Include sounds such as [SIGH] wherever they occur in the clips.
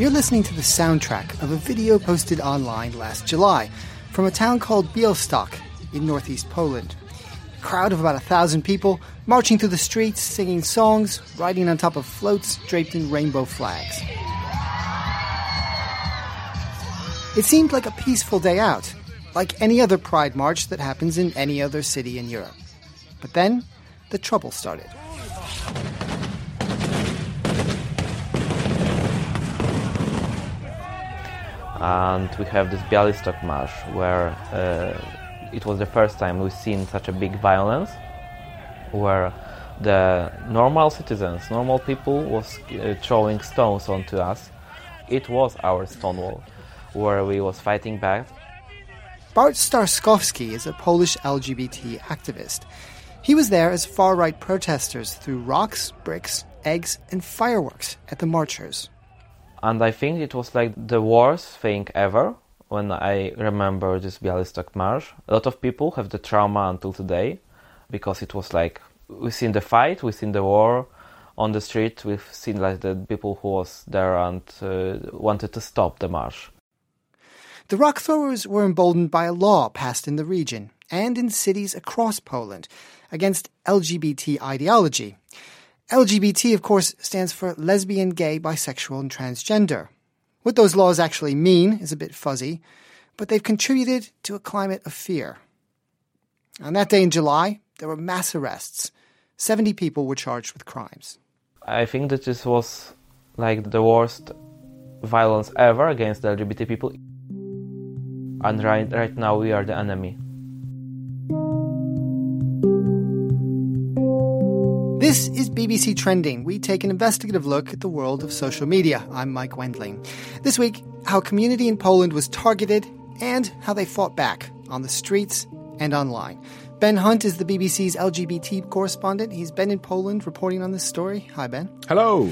You're listening to the soundtrack of a video posted online last July from a town called Białystok in northeast Poland. A crowd of about a thousand people marching through the streets, singing songs, riding on top of floats draped in rainbow flags. It seemed like a peaceful day out, like any other Pride March that happens in any other city in Europe. But then, the trouble started. And we have this Białystok March where uh, it was the first time we've seen such a big violence where the normal citizens, normal people was uh, throwing stones onto us. It was our Stonewall where we was fighting back. Bart Staszewski is a Polish LGBT activist. He was there as far right protesters threw rocks, bricks, eggs, and fireworks at the marchers. And I think it was like the worst thing ever when I remember this Białystok March. A lot of people have the trauma until today because it was like we've seen the fight, we've seen the war on the street, we've seen like the people who was there and uh, wanted to stop the march. The rock throwers were emboldened by a law passed in the region and in cities across Poland against LGBT ideology. LGBT, of course, stands for lesbian, gay, bisexual, and transgender. What those laws actually mean is a bit fuzzy, but they've contributed to a climate of fear. On that day in July, there were mass arrests. 70 people were charged with crimes. I think that this was like the worst violence ever against LGBT people. And right, right now we are the enemy. BBC Trending. We take an investigative look at the world of social media. I'm Mike Wendling. This week, how a community in Poland was targeted and how they fought back on the streets and online. Ben Hunte is the BBC's LGBT correspondent. He's been in Poland reporting on this story. Hi, Ben. Hello.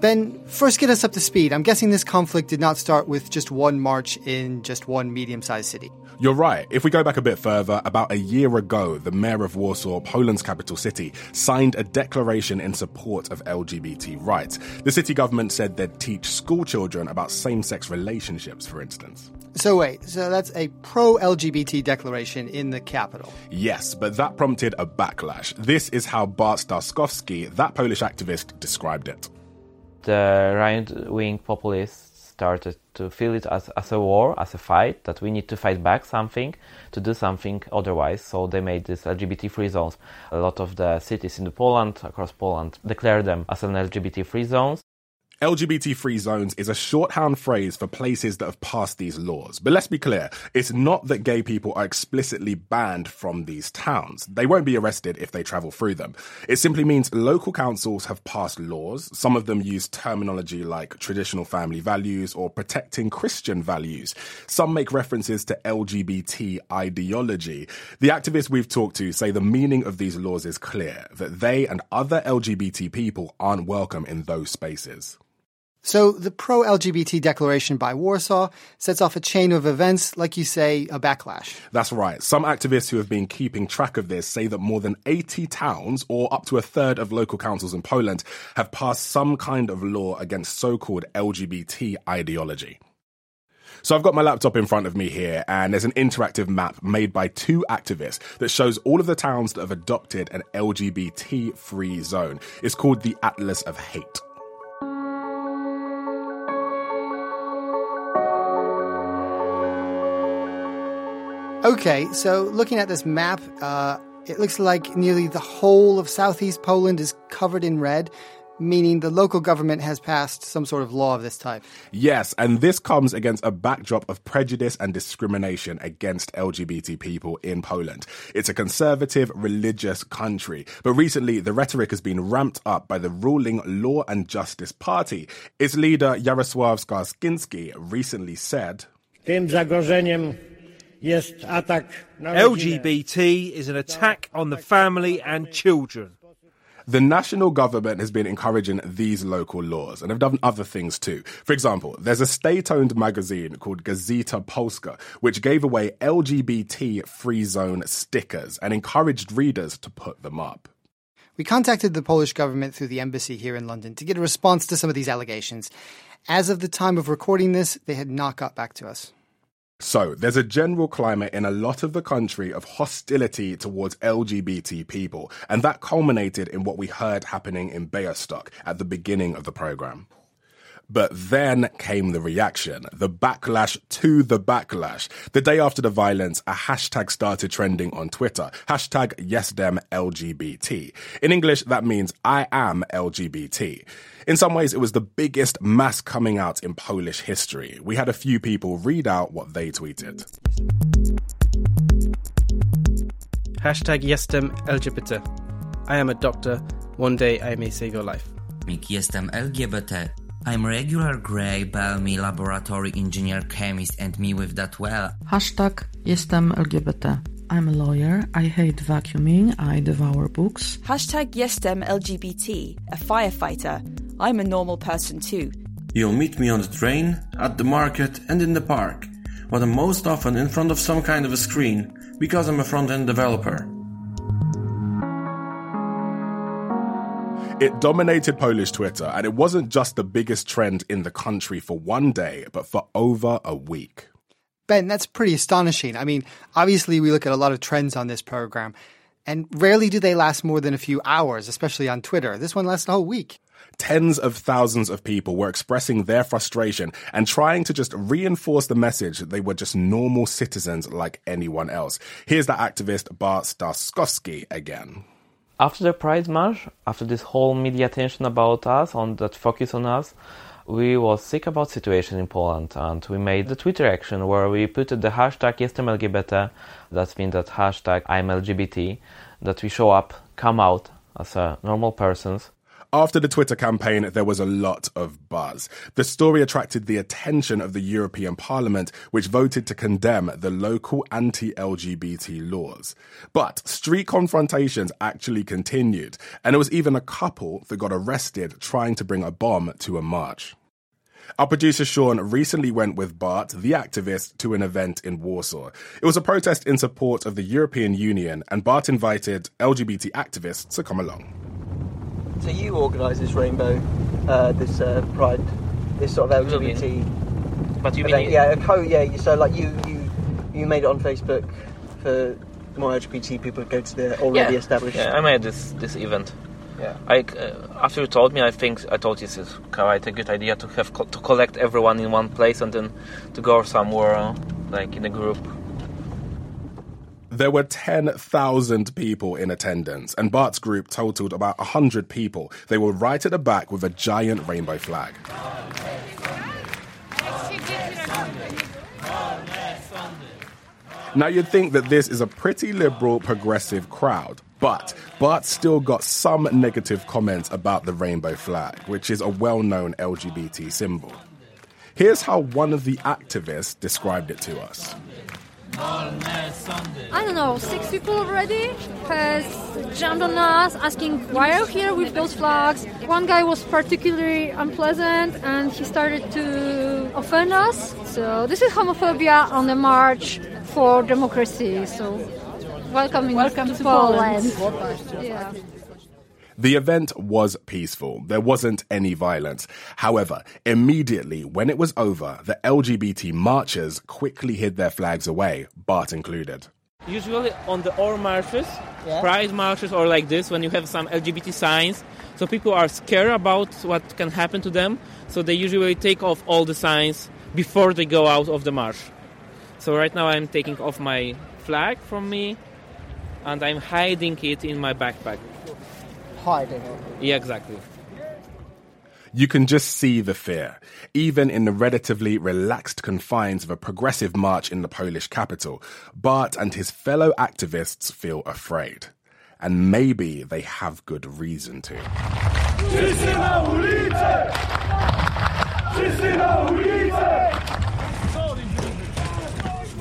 Ben, first get us up to speed. I'm guessing this conflict did not start with just one march in just one medium sized city. You're right. If we go back a bit further, about a year ago, the mayor of Warsaw, Poland's capital city, signed a declaration in support of LGBT rights. The city government said they'd teach school children about same sex relationships, for instance. So, wait, so that's a pro LGBT declaration in the capital? Yes, but that prompted a backlash. This is how Bart Staszewski, that Polish activist, described it. The right wing populists started to feel it as, as a war, as a fight, that we need to fight back something, to do something otherwise. So they made these LGBT free zones. A lot of the cities in Poland, across Poland, declared them as an LGBT free zones. LGBT free zones is a shorthand phrase for places that have passed these laws. But let's be clear, it's not that gay people are explicitly banned from these towns. They won't be arrested if they travel through them. It simply means local councils have passed laws. Some of them use terminology like traditional family values or protecting Christian values. Some make references to LGBT ideology. The activists we've talked to say the meaning of these laws is clear, that they and other LGBT people aren't welcome in those spaces. So the pro LGBT declaration by Warsaw sets off a chain of events, like you say, a backlash. That's right. Some activists who have been keeping track of this say that more than 80 towns, or up to a third of local councils in Poland, have passed some kind of law against so called LGBT ideology. So I've got my laptop in front of me here, and there's an interactive map made by two activists that shows all of the towns that have adopted an LGBT free zone. It's called the Atlas of Hate. Okay, so looking at this map, uh, it looks like nearly the whole of southeast Poland is covered in red, meaning the local government has passed some sort of law of this type. Yes, and this comes against a backdrop of prejudice and discrimination against LGBT people in Poland. It's a conservative, religious country, but recently the rhetoric has been ramped up by the ruling Law and Justice Party. Its leader, Jarosław Kaczyński, recently said, Tym zagrożeniem LGBT is an attack on the family and children. The national government has been encouraging these local laws and have done other things too. For example, there's a state owned magazine called Gazeta Polska, which gave away LGBT free zone stickers and encouraged readers to put them up. We contacted the Polish government through the embassy here in London to get a response to some of these allegations. As of the time of recording this, they had not got back to us. So, there's a general climate in a lot of the country of hostility towards LGBT people, and that culminated in what we heard happening in Białystok at the beginning of the program. But then came the reaction, the backlash to the backlash. The day after the violence, a hashtag started trending on Twitter. Hashtag JestemLGBT. In English, that means I am LGBT. In some ways, it was the biggest mass coming out in Polish history. We had a few people read out what they tweeted. Hashtag jestem LGBT. I am a doctor. One day I may save your life. Jestem LGBT. I'm regular Grey Bellamy laboratory engineer chemist and me with that well. Hashtag jestem LGBT. I'm a lawyer. I hate vacuuming. I devour books. Hashtag jestem LGBT. A firefighter. I'm a normal person too. You'll meet me on the train, at the market, and in the park. But I'm most often in front of some kind of a screen because I'm a front end developer. It dominated Polish Twitter, and it wasn't just the biggest trend in the country for one day, but for over a week. Ben, that's pretty astonishing. I mean, obviously, we look at a lot of trends on this program, and rarely do they last more than a few hours, especially on Twitter. This one lasted a whole week. Tens of thousands of people were expressing their frustration and trying to just reinforce the message that they were just normal citizens like anyone else. Here's the activist Bart Staszewski again after the Pride March, after this whole media attention about us, on that focus on us, we was sick about situation in Poland and we made the Twitter action where we put the hashtag JestemLGBT, that means that hashtag I'm LGBT, that we show up, come out as a normal persons after the Twitter campaign, there was a lot of buzz. The story attracted the attention of the European Parliament, which voted to condemn the local anti LGBT laws. But street confrontations actually continued, and there was even a couple that got arrested trying to bring a bomb to a march. Our producer Sean recently went with Bart, the activist, to an event in Warsaw. It was a protest in support of the European Union, and Bart invited LGBT activists to come along. So you organise this rainbow, uh, this uh, pride, this sort of LGBT. But you event. mean yeah, a co yeah. So like you you you made it on Facebook for more LGBT people to go to the already yeah. established. Yeah, I made this this event. Yeah. I uh, after you told me, I think I thought this is quite a good idea to have co- to collect everyone in one place and then to go somewhere uh, like in a group there were 10,000 people in attendance, and Bart's group totaled about 100 people. They were right at the back with a giant rainbow flag. Now, you'd think that this is a pretty liberal, progressive crowd, but Bart still got some negative comments about the rainbow flag, which is a well known LGBT symbol. Here's how one of the activists described it to us. I don't know, six people already has jumped on us asking why are you here with those flags. One guy was particularly unpleasant and he started to offend us. So this is homophobia on the march for democracy. So welcome, welcome to, to Poland. Poland. Yeah. The event was peaceful. There wasn't any violence. However, immediately when it was over, the LGBT marchers quickly hid their flags away, Bart included. Usually on the all marches, yeah. pride marches or like this, when you have some LGBT signs, so people are scared about what can happen to them, so they usually take off all the signs before they go out of the march. So right now I'm taking off my flag from me and I'm hiding it in my backpack hiding it. Yeah, exactly. You can just see the fear, even in the relatively relaxed confines of a progressive march in the Polish capital. Bart and his fellow activists feel afraid. And maybe they have good reason to.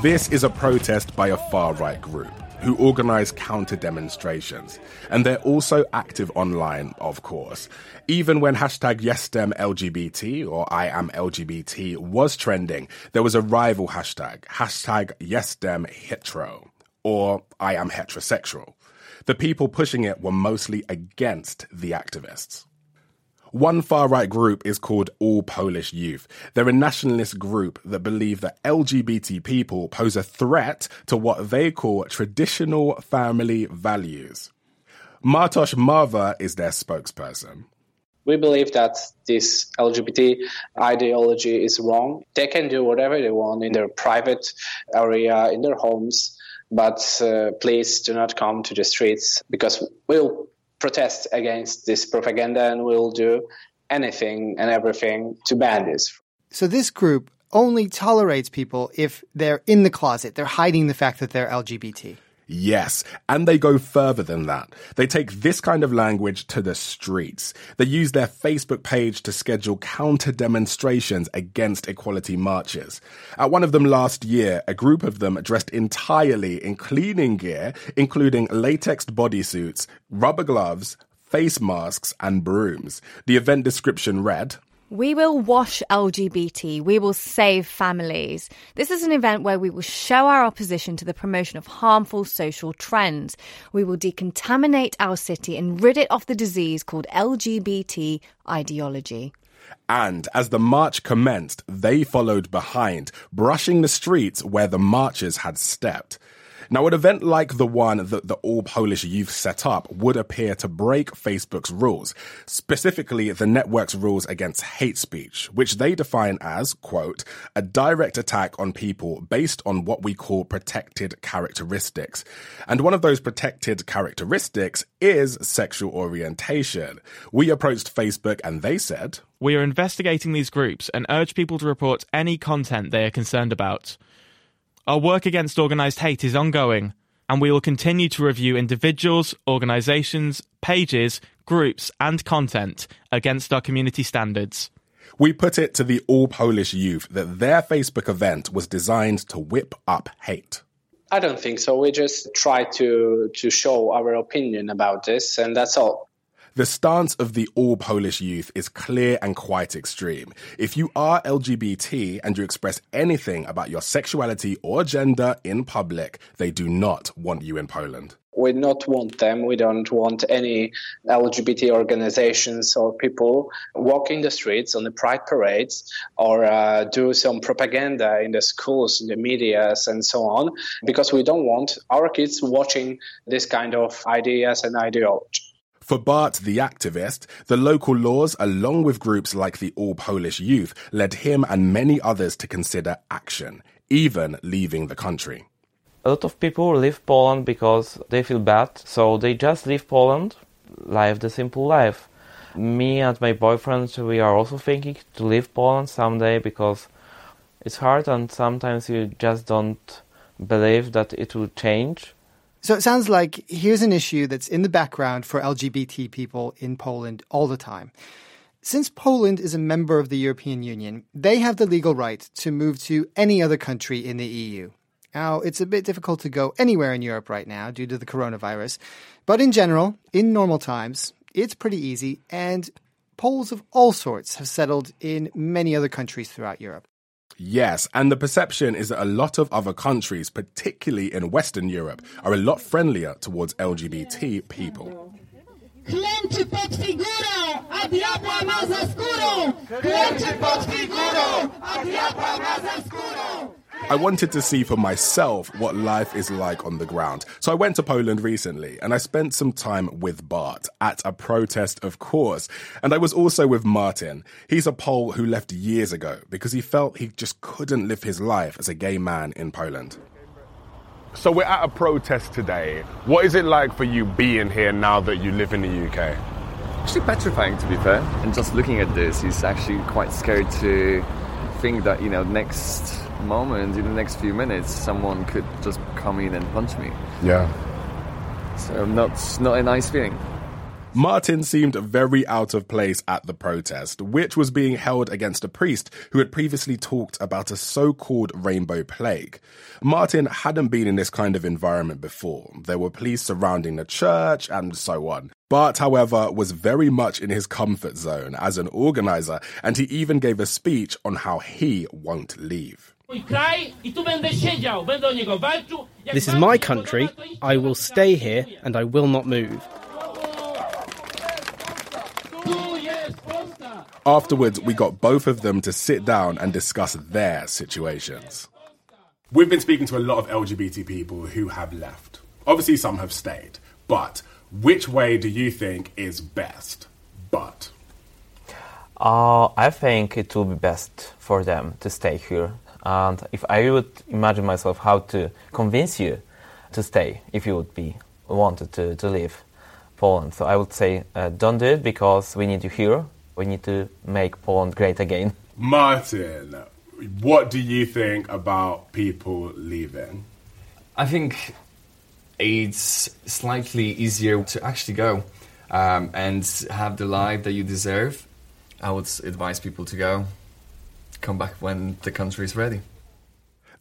This is a protest by a far right group who organize counter demonstrations. And they're also active online, of course. Even when hashtag JestemLGBT or I am LGBT was trending, there was a rival hashtag, hashtag JestemHetero or I am heterosexual. The people pushing it were mostly against the activists. One far right group is called All Polish Youth. They're a nationalist group that believe that LGBT people pose a threat to what they call traditional family values. Martosz Marwa is their spokesperson. We believe that this LGBT ideology is wrong. They can do whatever they want in their private area, in their homes, but uh, please do not come to the streets because we'll protest against this propaganda and we'll do anything and everything to ban this. So this group only tolerates people if they're in the closet, they're hiding the fact that they're LGBT. Yes, and they go further than that. They take this kind of language to the streets. They use their Facebook page to schedule counter demonstrations against equality marches. At one of them last year, a group of them dressed entirely in cleaning gear, including latex bodysuits, rubber gloves, face masks, and brooms. The event description read, we will wash LGBT. We will save families. This is an event where we will show our opposition to the promotion of harmful social trends. We will decontaminate our city and rid it of the disease called LGBT ideology. And as the march commenced, they followed behind, brushing the streets where the marchers had stepped. Now, an event like the one that the All Polish Youth set up would appear to break Facebook's rules, specifically the network's rules against hate speech, which they define as, quote, a direct attack on people based on what we call protected characteristics. And one of those protected characteristics is sexual orientation. We approached Facebook and they said, We are investigating these groups and urge people to report any content they are concerned about. Our work against organised hate is ongoing, and we will continue to review individuals, organisations, pages, groups, and content against our community standards. We put it to the all Polish youth that their Facebook event was designed to whip up hate. I don't think so. We just try to to show our opinion about this, and that's all. The stance of the all Polish youth is clear and quite extreme. If you are LGBT and you express anything about your sexuality or gender in public, they do not want you in Poland. We do not want them. We don't want any LGBT organizations or people walking the streets on the pride parades or uh, do some propaganda in the schools, in the medias, and so on, because we don't want our kids watching this kind of ideas and ideology. For Bart the activist, the local laws, along with groups like the All Polish Youth, led him and many others to consider action, even leaving the country. A lot of people leave Poland because they feel bad, so they just leave Poland, live the simple life. Me and my boyfriend, we are also thinking to leave Poland someday because it's hard and sometimes you just don't believe that it will change so it sounds like here's an issue that's in the background for LGBT people in Poland all the time. Since Poland is a member of the European Union, they have the legal right to move to any other country in the EU. Now, it's a bit difficult to go anywhere in Europe right now due to the coronavirus, but in general, in normal times, it's pretty easy, and Poles of all sorts have settled in many other countries throughout Europe. Yes, and the perception is that a lot of other countries, particularly in Western Europe, are a lot friendlier towards LGBT people. Pod figurą, a diabła ma za skórą! Pod figurą, a diabła ma za skórą! I wanted to see for myself what life is like on the ground. So I went to Poland recently and I spent some time with Bart at a protest, of course. And I was also with Martin. He's a Pole who left years ago because he felt he just couldn't live his life as a gay man in Poland. So we're at a protest today. What is it like for you being here now that you live in the UK? Actually petrifying to be fair. And just looking at this, he's actually quite scared to think that, you know, next moment, in the next few minutes, someone could just come in and punch me. Yeah. So not not a nice feeling. Martin seemed very out of place at the protest, which was being held against a priest who had previously talked about a so called rainbow plague. Martin hadn't been in this kind of environment before. There were police surrounding the church and so on. Bart, however, was very much in his comfort zone as an organizer, and he even gave a speech on how he won't leave. This is my country. I will stay here and I will not move. Afterwards, we got both of them to sit down and discuss their situations. We've been speaking to a lot of LGBT people who have left. Obviously, some have stayed. But which way do you think is best? But. Uh, I think it will be best for them to stay here. And if I would imagine myself how to convince you to stay, if you would be wanted to, to leave Poland. So I would say uh, don't do it because we need you here. We need to make Poland great again. [LAUGHS] Martin, what do you think about people leaving? I think it's slightly easier to actually go um, and have the life that you deserve. I would advise people to go, come back when the country is ready.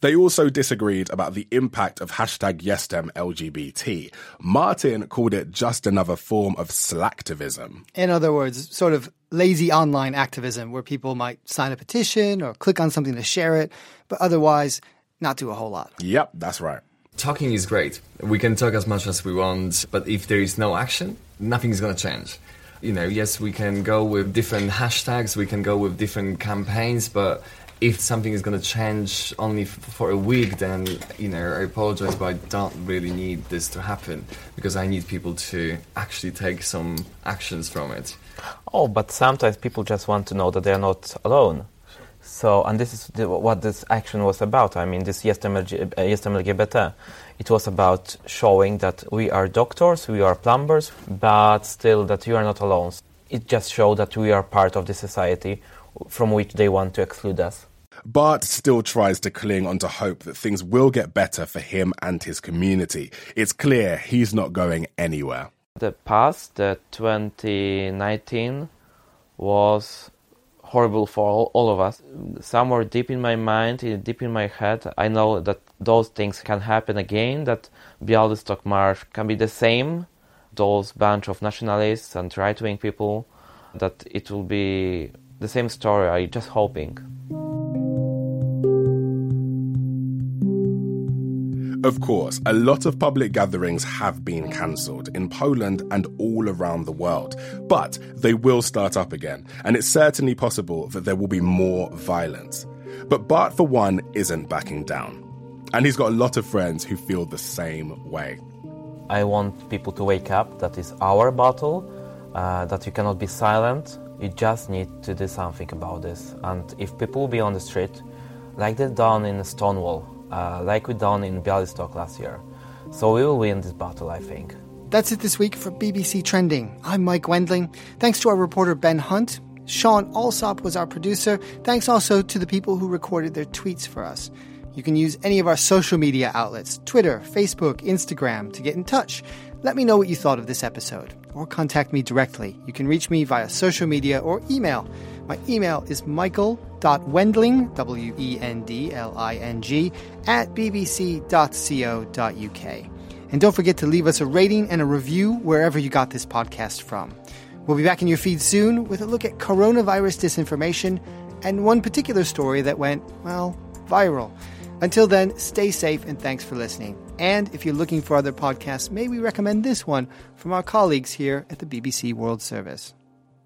They also disagreed about the impact of hashtag JestemLGBT. Martin called it just another form of slacktivism. In other words, sort of lazy online activism where people might sign a petition or click on something to share it, but otherwise not do a whole lot. Yep, that's right. Talking is great. We can talk as much as we want, but if there is no action, nothing is going to change. You know, yes, we can go with different hashtags, we can go with different campaigns, but if something is going to change only f- for a week, then you know I apologize, but I don't really need this to happen because I need people to actually take some actions from it. Oh, but sometimes people just want to know that they are not alone. So, and this is the, what this action was about. I mean, this LGBT, uh, it was about showing that we are doctors, we are plumbers, but still that you are not alone. It just showed that we are part of the society from which they want to exclude us. Bart still tries to cling onto hope that things will get better for him and his community. It's clear he's not going anywhere. The past, the 2019, was horrible for all, all, of us. Somewhere deep in my mind, deep in my head, I know that those things can happen again, that Bialystok March can be the same, those bunch of nationalists and right-wing people, that it will be the same story, I'm just hoping. Of course, a lot of public gatherings have been cancelled in Poland and all around the world, but they will start up again, and it's certainly possible that there will be more violence. But Bart, for one, isn't backing down. And he's got a lot of friends who feel the same way. I want people to wake up that is our battle, uh, that you cannot be silent. You just need to do something about this. And if people will be on the street, like they've done in Stonewall, uh, like we done in Bialystok last year. So we will win this battle, I think. That's it this week for BBC Trending. I'm Mike Wendling. Thanks to our reporter Ben Hunte. Sean Allsop was our producer. Thanks also to the people who recorded their tweets for us. You can use any of our social media outlets Twitter, Facebook, Instagram to get in touch. Let me know what you thought of this episode or contact me directly. You can reach me via social media or email. My email is michael.wendling, W E N D L I N G, at bbc.co.uk. And don't forget to leave us a rating and a review wherever you got this podcast from. We'll be back in your feed soon with a look at coronavirus disinformation and one particular story that went, well, viral. Until then, stay safe and thanks for listening. And if you're looking for other podcasts, may we recommend this one from our colleagues here at the BBC World Service.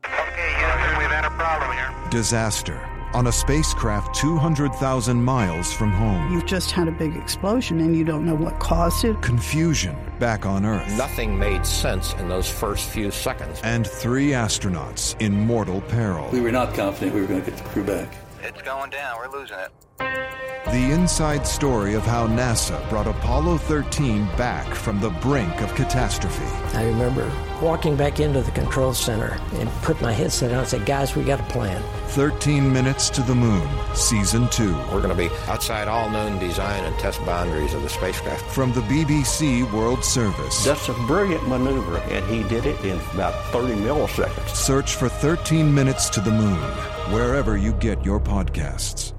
Okay, Houston, we've had a problem here. Disaster on a spacecraft 200,000 miles from home. You've just had a big explosion and you don't know what caused it. Confusion back on Earth. Nothing made sense in those first few seconds. And three astronauts in mortal peril. We were not confident we were going to get the crew back. It's going down. We're losing it. The inside story of how NASA brought Apollo 13 back from the brink of catastrophe. I remember walking back into the control center and put my headset on and said, guys, we got a plan. 13 Minutes to the Moon, Season 2. We're going to be outside all known design and test boundaries of the spacecraft. From the BBC World Service. That's a brilliant maneuver, and he did it in about 30 milliseconds. Search for 13 Minutes to the Moon, wherever you get your podcasts.